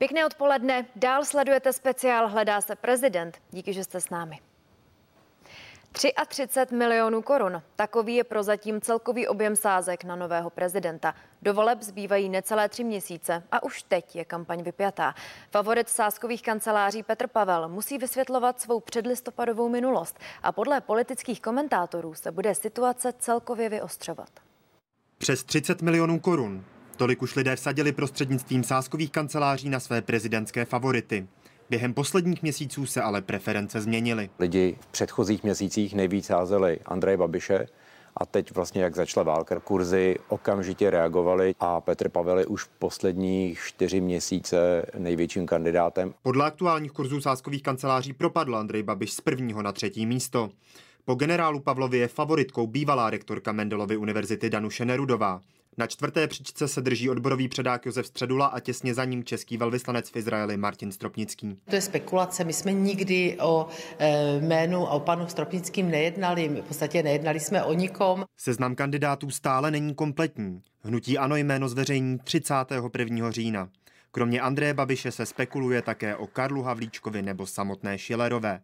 Pěkné odpoledne. Dál sledujete speciál Hledá se prezident. Díky, že jste s námi. 33 milionů korun. Takový je prozatím celkový objem sázek na nového prezidenta. Do voleb zbývají necelé tři měsíce a už teď je kampaň vypjatá. Favorit sázkových kanceláří Petr Pavel musí vysvětlovat svou předlistopadovou minulost a podle politických komentátorů se bude situace celkově vyostřovat. Přes 30 milionů korun. Tolik už lidé vsadili prostřednictvím sázkových kanceláří na své prezidentské favority. Během posledních měsíců se ale preference změnily. Lidi v předchozích měsících nejvíc házeli Andreje Babiše, a teď vlastně, jak začala válka, kurzy okamžitě reagovaly a Petr Pavel je už posledních čtyři měsíce největším kandidátem. Podle aktuálních kurzů sáskových kanceláří propadl Andrej Babiš z prvního na třetí místo. Po generálu Pavlovi je favoritkou bývalá rektorka Mendelovy univerzity Danuše Nerudová. Na čtvrté příčce se drží odborový předák Josef Středula a těsně za ním český velvyslanec v Izraeli Martin Stropnický. To je spekulace. My jsme nikdy o e, jménu a o panu Stropnickým nejednali. V podstatě nejednali jsme o nikom. Seznam kandidátů stále není kompletní. Hnutí Ano jméno zveřejní 31. října. Kromě Andreje Babiše se spekuluje také o Karlu Havlíčkovi nebo samotné Šilerové.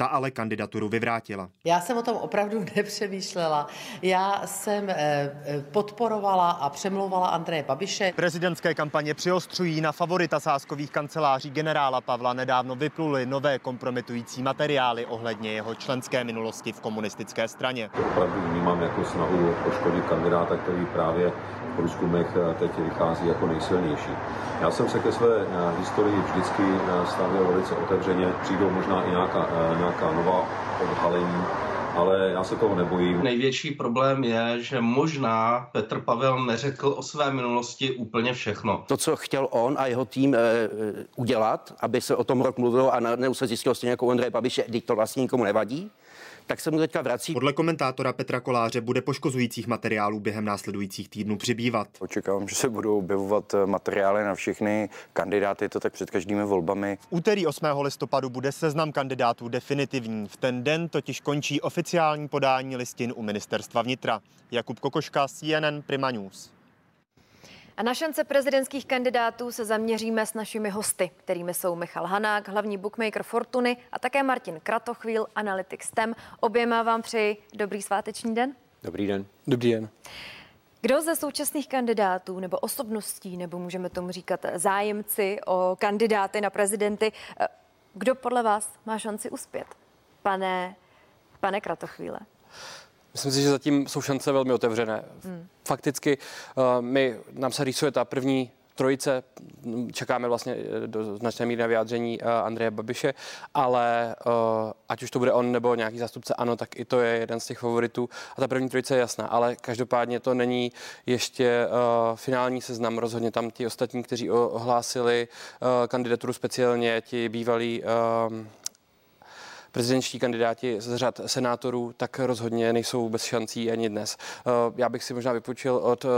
Ta ale kandidaturu vyvrátila. Já jsem o tom opravdu nepřemýšlela. Já jsem eh, eh, podporovala a přemlouvala Andreje Babiše. Prezidentské kampaně přiostřují na favorita sáskových kanceláří generála Pavla nedávno vypluly nové kompromitující materiály ohledně jeho členské minulosti v komunistické straně. To opravdu vnímám jako snahu poškodit kandidáta, který právě v průzkumech eh, teď vychází jako nejsilnější. Já jsem se ke své historii vždycky stavil velice otevřeně. Přijdou možná i nějaká, nějaká nějaká nová odhalení, ale já se toho nebojím. Největší problém je, že možná Petr Pavel neřekl o své minulosti úplně všechno. To, co chtěl on a jeho tým e, udělat, aby se o tom rok mluvilo a najednou se zjistilo stejně jako Ondrej Babiše, to vlastně nikomu nevadí, tak se mu teďka vrací. Podle komentátora Petra Koláře bude poškozujících materiálů během následujících týdnů přibývat. Očekávám, že se budou objevovat materiály na všechny kandidáty, to tak před každými volbami. V úterý 8. listopadu bude seznam kandidátů definitivní. V ten den totiž končí oficiální podání listin u ministerstva vnitra. Jakub Kokoška, CNN Prima News. A na šance prezidentských kandidátů se zaměříme s našimi hosty, kterými jsou Michal Hanák, hlavní bookmaker Fortuny a také Martin Kratochvíl, analytik STEM. Oběma vám přeji dobrý sváteční den. Dobrý den. Dobrý den. Kdo ze současných kandidátů nebo osobností, nebo můžeme tomu říkat zájemci o kandidáty na prezidenty, kdo podle vás má šanci uspět? Pane, pane Kratochvíle. Myslím si, že zatím jsou šance velmi otevřené. Hmm. Fakticky uh, my, nám se rýsuje ta první trojice, čekáme vlastně eh, do značné míry na vyjádření uh, Andreje Babiše, ale ať už to bude on nebo nějaký zástupce ANO, tak i to je jeden z těch favoritů a ta první trojice je jasná, ale každopádně to není ještě finální seznam, rozhodně tam ti ostatní, kteří ohlásili kandidaturu speciálně, ti bývalí prezidentští kandidáti z řad senátorů, tak rozhodně nejsou bez šancí ani dnes. Eh, já bych si možná vypočil od eh,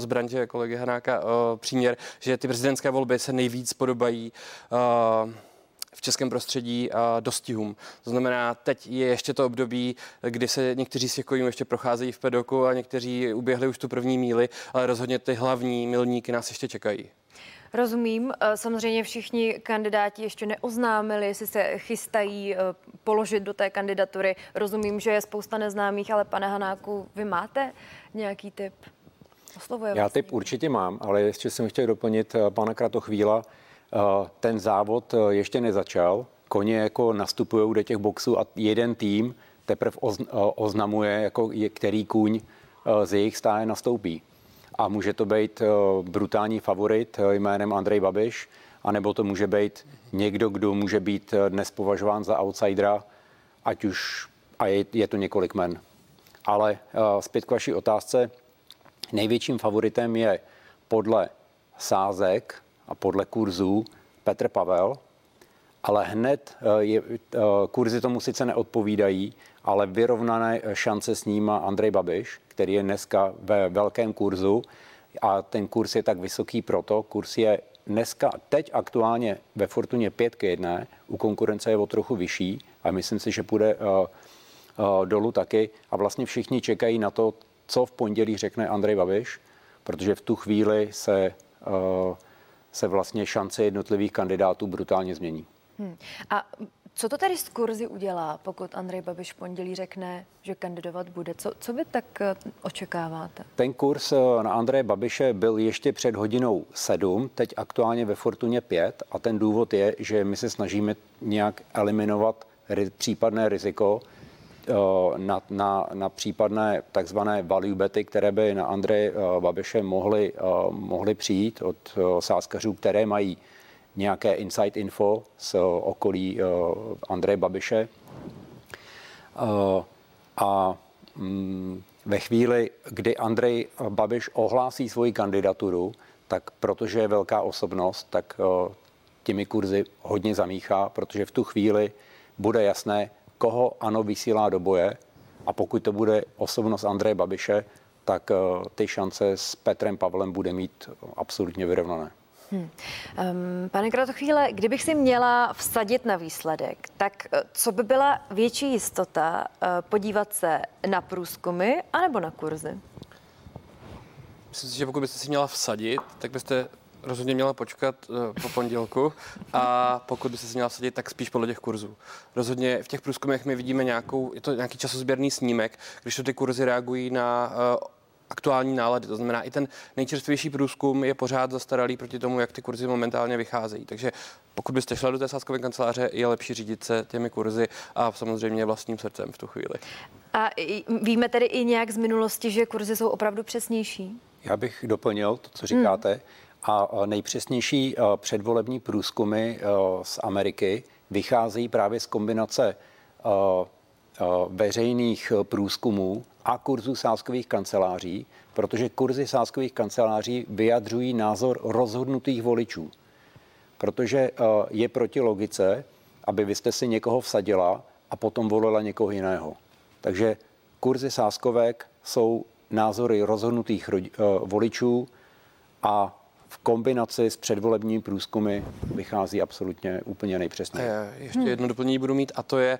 zbraně kolegy Hanáka eh, příměr, že ty prezidentské volby se nejvíc podobají v českém prostředí dostihům. To znamená, teď je ještě to období, kdy se někteří z těch ještě procházejí v pedoku a někteří uběhli už tu první míli, ale rozhodně ty hlavní milníky nás ještě čekají. Rozumím. Eh, samozřejmě všichni kandidáti ještě neoznámili, jestli se chystají eh, položit do té kandidatury. Rozumím, že je spousta neznámých, ale pane Hanáku, vy máte nějaký typ? Oslovuje Já typ určitě mám, ale ještě jsem chtěl doplnit eh, pana Kratochvíla. Ten závod ještě nezačal. Koně jako nastupují do těch boxů a jeden tým teprve oznamuje, jako který kůň z jejich stáje nastoupí a může to být eh, brutální favorit eh, jménem Andrej Babiš, anebo to může být někdo, kdo může být eh, dnes považován za outsidera, ať už a je, je to několik men. Ale zpět k vaší otázce, největším favoritem je podle sázek a podle kurzů Petr Pavel, ale hned je, kurzy tomu sice neodpovídají, ale vyrovnané šance s ním má Andrej Babiš, který je dneska ve velkém kurzu a ten kurz je tak vysoký proto, kurz je dneska, teď aktuálně ve Fortuně 5 k 1, u konkurence je o trochu vyšší a myslím si, že půjde dolů taky a vlastně všichni čekají na to, co v pondělí řekne Andrej Babiš, protože v tu chvíli se se vlastně šance jednotlivých kandidátů brutálně změní. Hmm. A co to tady z kurzy udělá, pokud Andrej Babiš v pondělí řekne, že kandidovat bude? Co, co vy tak eh, očekáváte? Ten kurz eh, na Andreje Babiše byl ještě před hodinou 7, teď aktuálně ve Fortuně 5 a ten důvod je, že my se snažíme nějak eliminovat případné riziko eh, na, na, na případné takzvané value bety, které by na Andreje Babiše mohly, mohly přijít od sázkařů, které mají nějaké insight info z okolí Andreje Babiše. A mm, ve chvíli, kdy Andrej Babiš ohlásí svoji kandidaturu, tak protože je velká osobnost, tak těmi kurzy hodně zamíchá, protože v tu chvíli bude jasné, koho ano vysílá do boje a pokud to bude osobnost Andreje Babiše, tak ty šance s Petrem Pavlem bude mít absolutně vyrovnané. Hmm. Um, pane Kratochvíle, kdybych si měla vsadit na výsledek, tak eh, co by byla větší jistota uh, podívat se na průzkumy anebo na kurzy? Myslím si, že pokud byste si měla vsadit, tak byste rozhodně měla počkat uh, po pondělku a pokud byste si měla vsadit, tak spíš podle těch kurzů. Rozhodně v těch průzkumech my vidíme nějakou, je to nějaký časozběrný snímek, když to ty kurzy reagují na uh, aktuální nálady. To znamená, i ten nejčerstvější průzkum je pořád zastaralý proti tomu, jak ty kurzy momentálně vycházejí. Takže pokud byste šla do té sáskové kanceláře, je lepší řídit se těmi kurzy a samozřejmě vlastním srdcem v tu chvíli. A víme tedy i nějak z minulosti, že kurzy jsou opravdu přesnější? Já bych doplnil to, co říkáte. Hmm. A nejpřesnější předvolební průzkumy z Ameriky vycházejí právě z kombinace veřejných průzkumů a kurzu sáskových kanceláří, protože kurzy sáskových kanceláří vyjadřují názor rozhodnutých voličů. Protože eh, je proti logice, aby vy jste si někoho vsadila a potom volila někoho jiného. Takže kurzy sáskovek jsou názory rozhodnutých eh, voličů a v kombinaci s předvolebními průzkumy vychází absolutně úplně nejpřesněji. Ještě jedno doplnění budu mít a to je,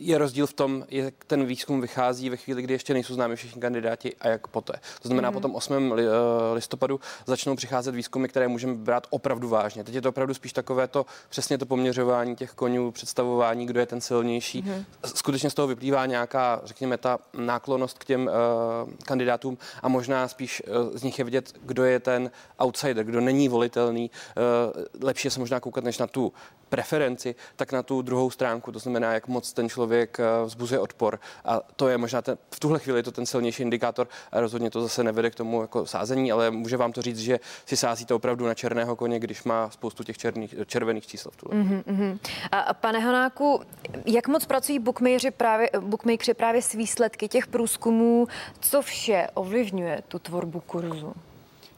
je rozdíl v tom, jak ten výzkum vychází ve chvíli, kdy ještě nejsou známi všichni kandidáti a jak poté. To znamená, mm. potom 8. Eh, listopadu začnou přicházet výzkumy, které můžeme brát opravdu vážně. Teď je to opravdu spíš takové to přesně to poměřování těch konňů, představování, kdo je ten silnější. Mm. Skutečně z toho vyplývá nějaká, řekněme, ta náklonost k těm uh, kandidátům a možná spíš uh, z nich je vidět, kdo je ten outsider, kdo není volitelný. Uh, lepší je se možná koukat než na tu preferenci, tak na tu druhou stránku, to znamená, jak moc ten člověk eh, vzbuzuje odpor. A to je možná ten, v tuhle chvíli to ten silnější indikátor a rozhodně to zase nevede k tomu jako sázení, ale může vám to říct, že si sázíte opravdu na černého koně, když má spoustu těch černých, červených čísel v tuhle. Mm-hmm. A pane Honáku, jak moc pracují bookmakeri právě, bookmakeri právě s výsledky těch průzkumů? Co vše ovlivňuje tu tvorbu kurzu?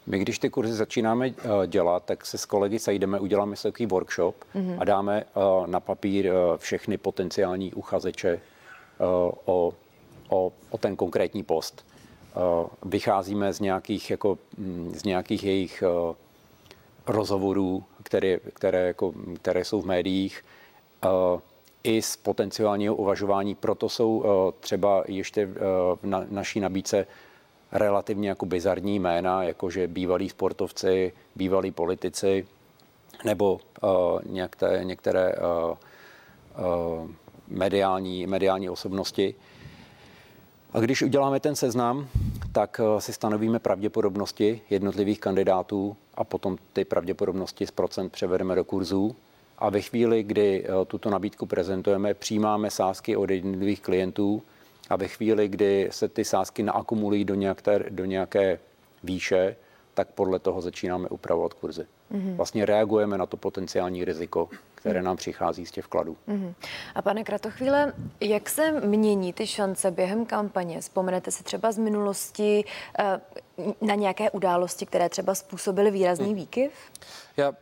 My, když ty kurzy začínáme uh, dělat, tak se s kolegy sejdeme, uděláme si takový workshop mm-hmm. a dáme uh, na papír uh, všechny potenciální uchazeče o, o, o ten konkrétní post. Vycházíme z nějakých, jako, mm, z nějakých jejich rozhovorů, které, které, jako, které jsou v médiích, i z potenciálního uvažování. Proto jsou třeba ještě v naší nabídce relativně jako bizarní jména, jakože bývalí sportovci, bývalí politici nebo uh, některé, některé uh, uh, mediální, mediální osobnosti. A když uděláme ten seznam, tak si stanovíme pravděpodobnosti jednotlivých kandidátů a potom ty pravděpodobnosti z procent převedeme do kurzů. A ve chvíli, kdy tuto nabídku prezentujeme, přijímáme sázky od jednotlivých klientů a ve chvíli, kdy se ty sázky naakumulují do nějaké, do nějaké výše, tak podle toho začínáme upravovat kurzy. Mm-hmm. Vlastně reagujeme na to potenciální riziko, které mm-hmm. nám přichází z těch vkladů. Mm-hmm. A pane Kratochvíle, jak se mění ty šance během kampaně? Vzpomenete si třeba z minulosti eh, na nějaké události, které třeba způsobily výrazný mm. výkyv? Já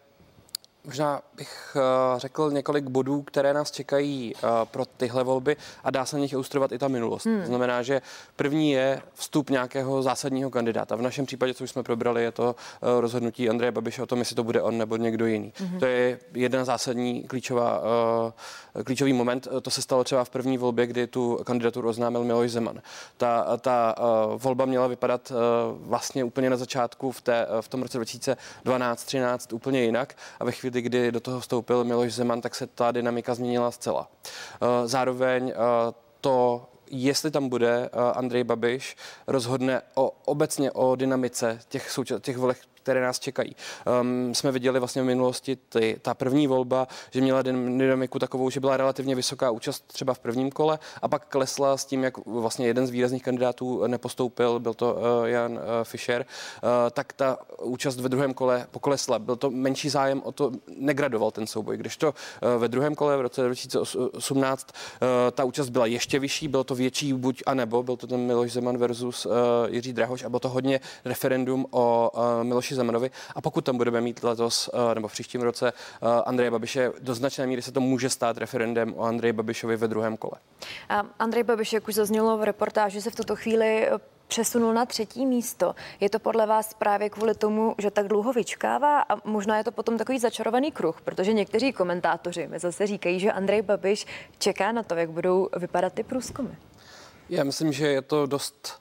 Možná bych uh, řekl několik bodů, které nás čekají uh, pro tyhle volby a dá se na nich ilustrovat i ta minulost. Hmm. To znamená, že první je vstup nějakého zásadního kandidáta. V našem případě, co už jsme probrali, je to uh, rozhodnutí Andreje Babiše o tom, jestli to bude on nebo někdo jiný. Hmm. To je jedna zásadní klíčová, klíčový moment. To se stalo třeba v první volbě, kdy tu kandidaturu oznámil Miloš Zeman. Ta, ta volba měla vypadat vlastně úplně na začátku v, té, v tom roce 2012-13 úplně jinak a ve chvíli, kdy do toho vstoupil Miloš Zeman, tak se ta dynamika změnila zcela. Uh, zároveň uh, to jestli tam bude Andrej Babiš, rozhodne o, obecně o dynamice těch, souča- těch voleb, které nás čekají. Um, jsme viděli vlastně v minulosti ty, ta první volba, že měla dynamiku takovou, že byla relativně vysoká účast třeba v prvním kole a pak klesla s tím, jak vlastně jeden z výrazných kandidátů nepostoupil, byl to uh, Jan uh, Fischer, uh, tak ta účast ve druhém kole poklesla. Byl to menší zájem o to, negradoval ten souboj. Když to uh, ve druhém kole v roce 2018 uh, ta účast byla ještě vyšší, bylo to větší buď a nebo, byl to ten Miloš Zeman versus uh, Jiří Drahoš a bylo to hodně referendum o uh, Miloši Zemanovi. A pokud tam budeme mít letos eh, nebo v příštím roce eh, Andreje Babiše, do značné míry se to může stát referendem o Andreji Babišovi ve druhém kole. Andrej Babiš, jak už zaznělo v reportáži, se v tuto chvíli přesunul na třetí místo. Je to podle vás právě kvůli tomu, že tak dlouho vyčkává a možná je to potom takový začarovaný kruh, protože někteří komentátoři mi zase říkají, že Andrej Babiš čeká na to, jak budou vypadat ty průzkumy. Já myslím, že je to dost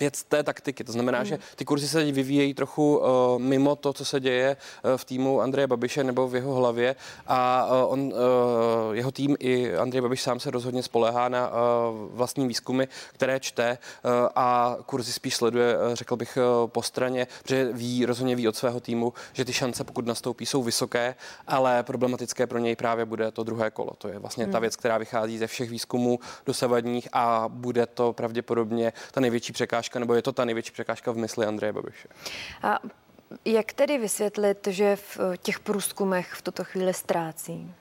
věc té taktiky. To znamená, mm. že ty kurzy se vyvíjejí trochu uh, mimo to, co se děje uh, v týmu Andreje Babiše nebo v jeho hlavě a uh, on, uh, jeho tým i Andrej Babiš sám se rozhodně spolehá na uh, vlastní výzkumy, které čte uh, a kurzy spíš sleduje, uh, řekl bych, uh, po straně, protože ví, rozhodně ví od svého týmu, že ty šance, pokud nastoupí, jsou vysoké, ale problematické pro něj právě bude to druhé kolo. To je vlastně mm. ta hmm. věc, která vychází ze všech výzkumů dosavadních a bude to pravděpodobně ta největší překážka překážka, nebo je to ta největší překážka v mysli Andreje Babiše. A jak tedy vysvětlit, že v těch průzkumech v tuto chvíli ztrácí?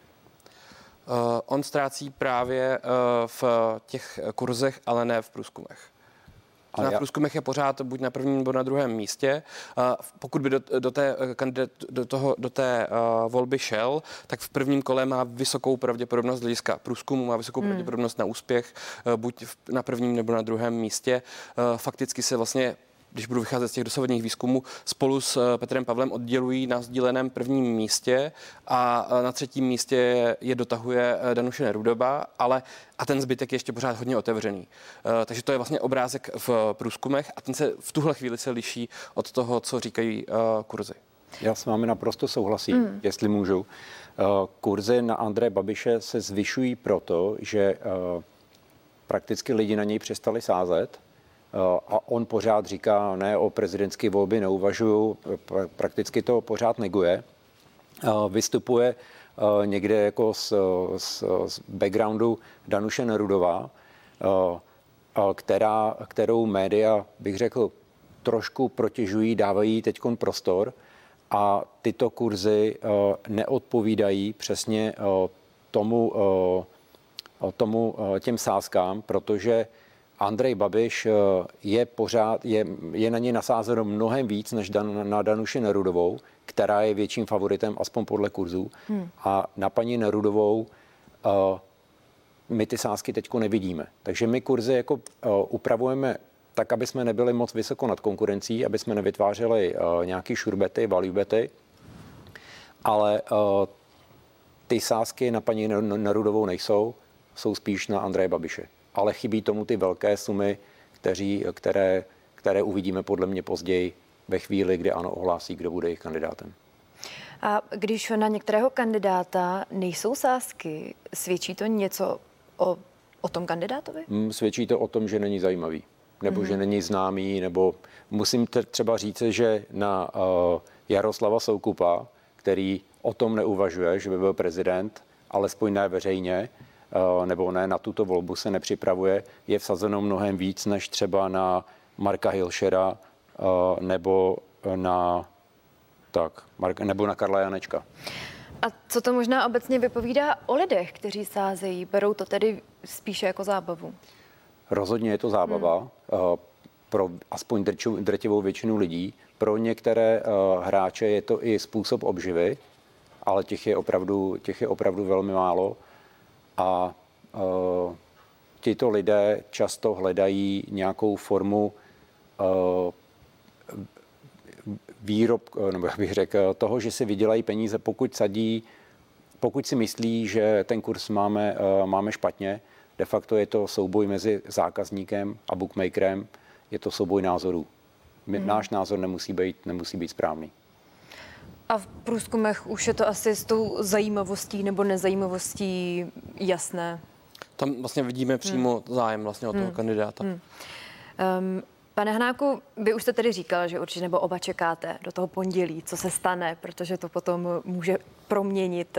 Uh, on ztrácí právě uh, v těch kurzech, ale ne v průzkumech. Na já... průzkumech je pořád buď na prvním nebo na druhém místě. Pokud by do, do té, kandidat, do toho, do té uh, volby šel, tak v prvním kole má vysokou pravděpodobnost hlediska průzkumu, má vysokou hmm. pravděpodobnost na úspěch, uh, buď na prvním nebo na druhém místě. Uh, fakticky se vlastně když budu vycházet z těch dosavadních výzkumů, spolu s eh, Petrem Pavlem oddělují na sdíleném prvním místě a eh, na třetím místě je dotahuje eh, Danuše Nerudoba, ale a ten zbytek je ještě pořád hodně otevřený. Takže to je vlastně obrázek v průzkumech a ten se v tuhle chvíli se liší od toho, co říkají kurzy. Já s vámi naprosto souhlasím, mm. jestli můžu. Kurzy na André Babiše se zvyšují proto, že prakticky lidi na něj přestali sázet a on pořád říká, ne, o prezidentské volby neuvažuju, prakticky to pořád neguje. Eh, vystupuje eh, někde jako z, z, z backgroundu Danuše Nerudová, která, kterou média, bych řekl, trošku protěžují, dávají teď prostor a tyto kurzy neodpovídají přesně tomu, tomu těm sázkám, protože Andrej Babiš eh, je pořád, je, je na něj nasázeno mnohem víc než Dan, na Danuši Nerudovou, která je větším favoritem, aspoň podle kurzů. Hmm. A na paní Nerudovou uh, my ty sázky teď nevidíme. Takže my kurzy jako uh, upravujeme tak, aby jsme nebyli moc vysoko nad konkurencí, aby jsme nevytvářeli uh, nějaký šurbety, value bety, ale uh, ty sázky na paní Nerudovou nejsou, jsou spíš na Andreje Babiše ale chybí tomu ty velké sumy, kteří, které, které uvidíme podle mě později ve chvíli, kdy ano ohlásí, kdo bude jejich kandidátem. A když na některého kandidáta nejsou sázky, svědčí to něco o, o tom kandidátovi? Mm, svědčí to o tom, že není zajímavý, nebo mm-hmm. že není známý, nebo musím třeba říct, že na uh, Jaroslava Soukupa, který o tom neuvažuje, že by byl prezident, alespoň ne veřejně, nebo ne, na tuto volbu se nepřipravuje, je vsazeno mnohem víc než třeba na Marka Hilšera eh, nebo na, tak, nebo na Karla Janečka. A co to možná obecně vypovídá o lidech, kteří sázejí? Berou to tedy spíše jako zábavu? Rozhodně je to zábava. Hmm. Pro aspoň drtivou většinu lidí, Pro některé hráče je to i způsob obživy, ale těch je opravdu, těch je opravdu velmi málo. A uh, tito lidé často hledají nějakou formu uh, výrob, nebo bych řekl, toho, že si vydělají peníze, pokud sadí, pokud si myslí, že ten kurz máme, uh, máme špatně. De facto je to souboj mezi zákazníkem a bookmakerem, je to souboj názorů. My, hmm. Náš názor nemusí být, nemusí být správný. A v průzkumech už je to asi s tou zajímavostí nebo nezajímavostí jasné? Tam vlastně vidíme přímo hmm. zájem vlastně o toho hmm. kandidáta. Hmm. Um, Pane Hnáku, vy už jste tedy říkal, že určitě nebo oba čekáte do toho pondělí, co se stane, protože to potom může proměnit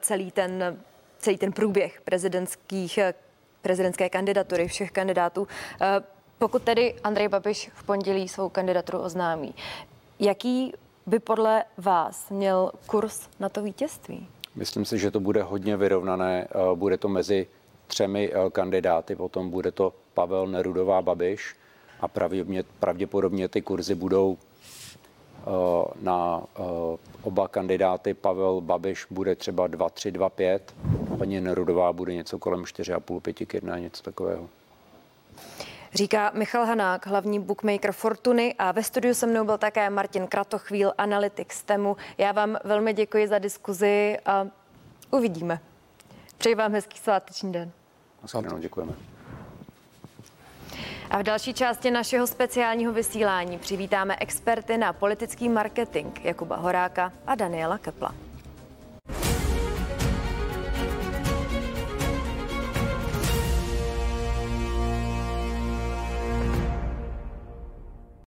celý ten, celý ten průběh prezidentských, prezidentské kandidatury všech kandidátů. Eh, pokud tedy Andrej Babiš v pondělí svou kandidaturu oznámí, jaký by podle vás měl kurz na to vítězství? Myslím si, že to bude hodně vyrovnané. Eh, bude to mezi třemi eh, kandidáty, potom bude to Pavel Nerudová Babiš a pravděpodobně, pravděpodobně ty kurzy budou eh, na oba kandidáty. Pavel Babiš bude třeba 2-3, 2-5, paní Nerudová bude něco kolem 4,5, 5 k 1, něco takového. Říká Michal Hanák, hlavní bookmaker Fortuny a ve studiu se mnou byl také Martin Kratochvíl, analytik STEMu. Já vám velmi děkuji za diskuzi a uvidíme. Přeji vám hezký sváteční den. Naschledanou, děkujeme. A v další části našeho speciálního vysílání přivítáme experty na politický marketing Jakuba Horáka a Daniela Kepla.